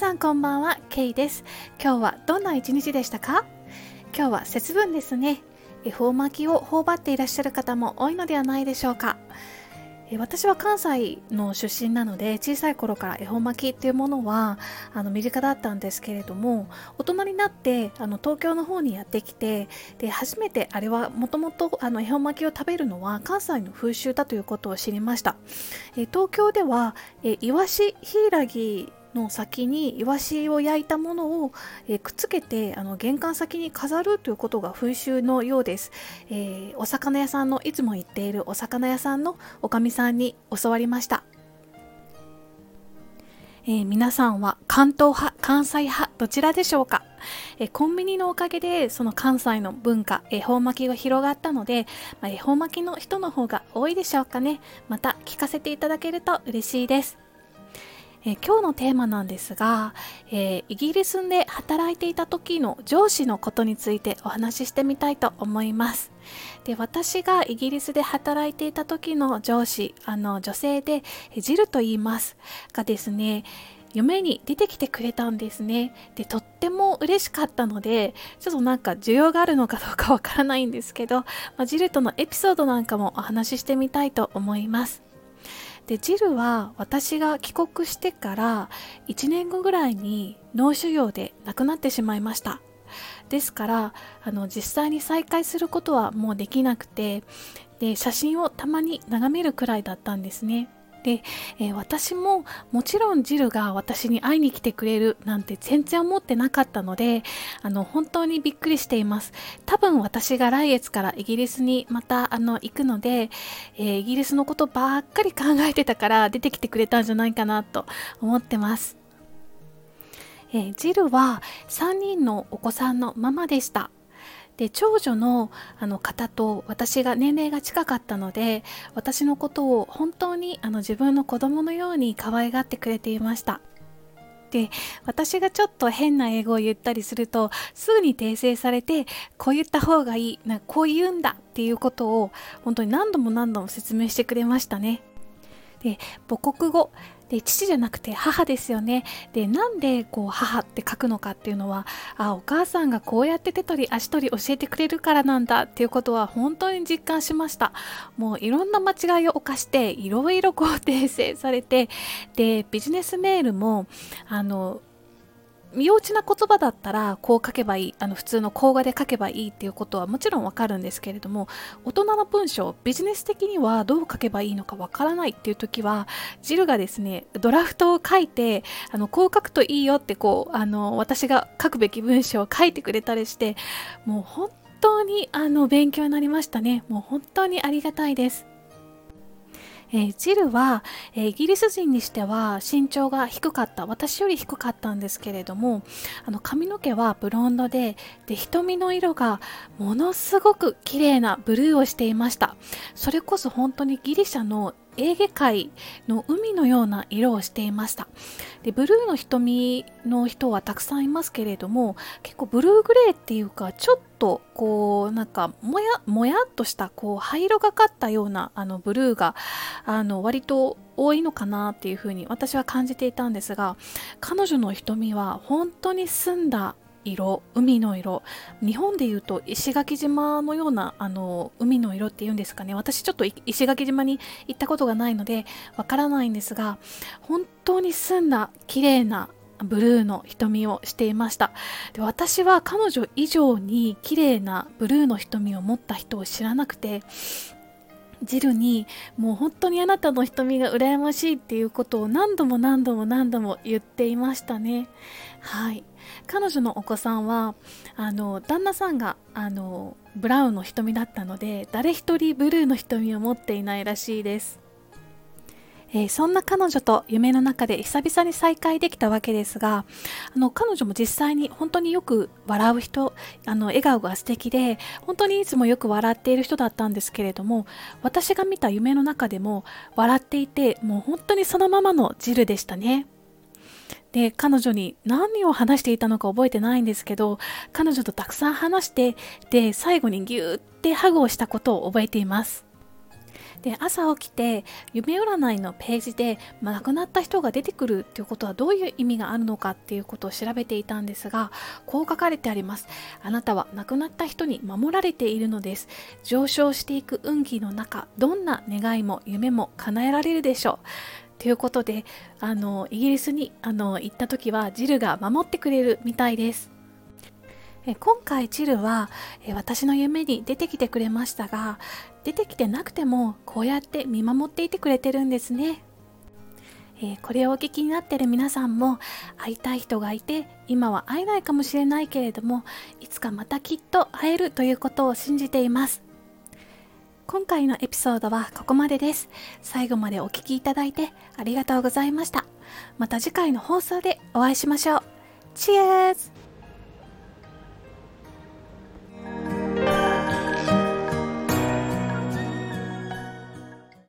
さんこんばんは、ケイです。今日はどんな一日でしたか？今日は節分ですね。恵方巻きを頬張っていらっしゃる方も多いのではないでしょうか。私は関西の出身なので小さい頃から恵方巻きっていうものはあの身近だったんですけれども大人になってあの東京の方にやってきてで初めてあれはもともと恵方巻きを食べるのは関西の風習だということを知りましたえ東京ではえイワシヒイラギの先にイワシを焼いたものを、えー、くっつけてあの玄関先に飾るということが風習のようです、えー、お魚屋さんのいつも行っているお魚屋さんのおかみさんに教わりましたえー、皆さんは関東派、関西派、どちらでしょうか、えー、コンビニのおかげでその関西の文化、恵方巻きが広がったので、まあ、恵方巻きの人の方が多いでしょうかね。また聞かせていただけると嬉しいです。えー、今日のテーマなんですが、えー、イギリスで働いていた時の上司のことについてお話ししてみたいと思います。で私がイギリスで働いていた時の上司あの女性でジルと言いますがですね夢に出てきてくれたんですね。で、とっても嬉しかったので、ちょっとなんか需要があるのかどうかわからないんですけど、まあ、ジルとのエピソードなんかもお話ししてみたいと思います。でジルは私が帰国してから1年後ぐらいに脳腫瘍で亡くなってしまいました。ですからあの実際に再会することはもうできなくてで写真をたまに眺めるくらいだったんですね。で、えー、私ももちろんジルが私に会いに来てくれるなんて全然思ってなかったのであの本当にびっくりしています。多分私が来月からイギリスにまたあの行くので、えー、イギリスのことばっかり考えてたから出てきてくれたんじゃないかなと思ってます。えー、ジルは3人のお子さんのママでした。で長女のあの方と私が年齢が近かったので私のことを本当にあの自分の子供のように可愛がってくれていました。で私がちょっと変な英語を言ったりするとすぐに訂正されてこう言った方がいいなこう言うんだっていうことを本当に何度も何度も説明してくれましたね。で母国語で父じゃなくて母ですよね。でなんでこう母って書くのかっていうのはあお母さんがこうやって手取り足取り教えてくれるからなんだっていうことは本当に実感しました。もういろんな間違いを犯していろいろこう訂正されてでビジネスメールもあの幼稚な言葉だったらこう書けばいいあの普通の口語で書けばいいっていうことはもちろんわかるんですけれども大人の文章ビジネス的にはどう書けばいいのかわからないっていう時はジルがですねドラフトを書いてあのこう書くといいよってこうあの私が書くべき文章を書いてくれたりしてもう本当にあの勉強になりましたね。もう本当にありがたいです。えー、ジルは、えー、イギリス人にしては身長が低かった。私より低かったんですけれどもあの髪の毛はブロンドでで瞳の色がものすごく綺麗なブルーをしていました。それこそ本当にギリシャのエーゲ海の海のような色をしていました。でブルーの瞳の人はたくさんいますけれども結構ブルーグレーっていうかちょっとこうなんかもやもやっとしたこう灰色がかったようなあのブルーがあの割と多いのかなっていうふうに私は感じていたんですが彼女の瞳は本当に澄んだ色海の色。日本でいうと石垣島のようなあの海の色っていうんですかね。私ちょっと石垣島に行ったことがないのでわからないんですが本当に澄んだ綺麗なブルーの瞳をしていました。で私は彼女以上に綺麗なブルーの瞳を持った人を知らなくてジルにもう本当にあなたの瞳が羨ましいっていうことを何度も何度も何度も言っていましたね。はい。彼女のお子さんはあの旦那さんがあのブラウンの瞳だったので誰一人ブルーの瞳を持っていないらしいですえー、そんな彼女と夢の中で久々に再会できたわけですがあの彼女も実際に本当によく笑う人あの笑顔が素敵で本当にいつもよく笑っている人だったんですけれども私が見た夢の中でも笑っていてもう本当にそのままのジルでしたね。で彼女に何を話していたのか覚えてないんですけど彼女とたくさん話してで最後にギューってハグをしたことを覚えています。で朝起きて夢占いのページで、まあ、亡くなった人が出てくるっていうことはどういう意味があるのかっていうことを調べていたんですがこう書かれてあります。あなたは亡くなった人に守られているのです。上昇していく運気の中どんな願いも夢も叶えられるでしょう。ということであのイギリスにあの行った時はジルが守ってくれるみたいです。え今回チルはえ私の夢に出てきてくれましたが出てきてなくてもこうやって見守っていてくれてるんですね、えこれをお聞きになってる皆さんも会いたい人がいて今は会えないかもしれないけれどもいつかまたきっと会えるということを信じています。今回のエピソードはここまでです。最後までお聴きいただいてありがとうございました。また次回の放送でお会いしましょう。チェーズ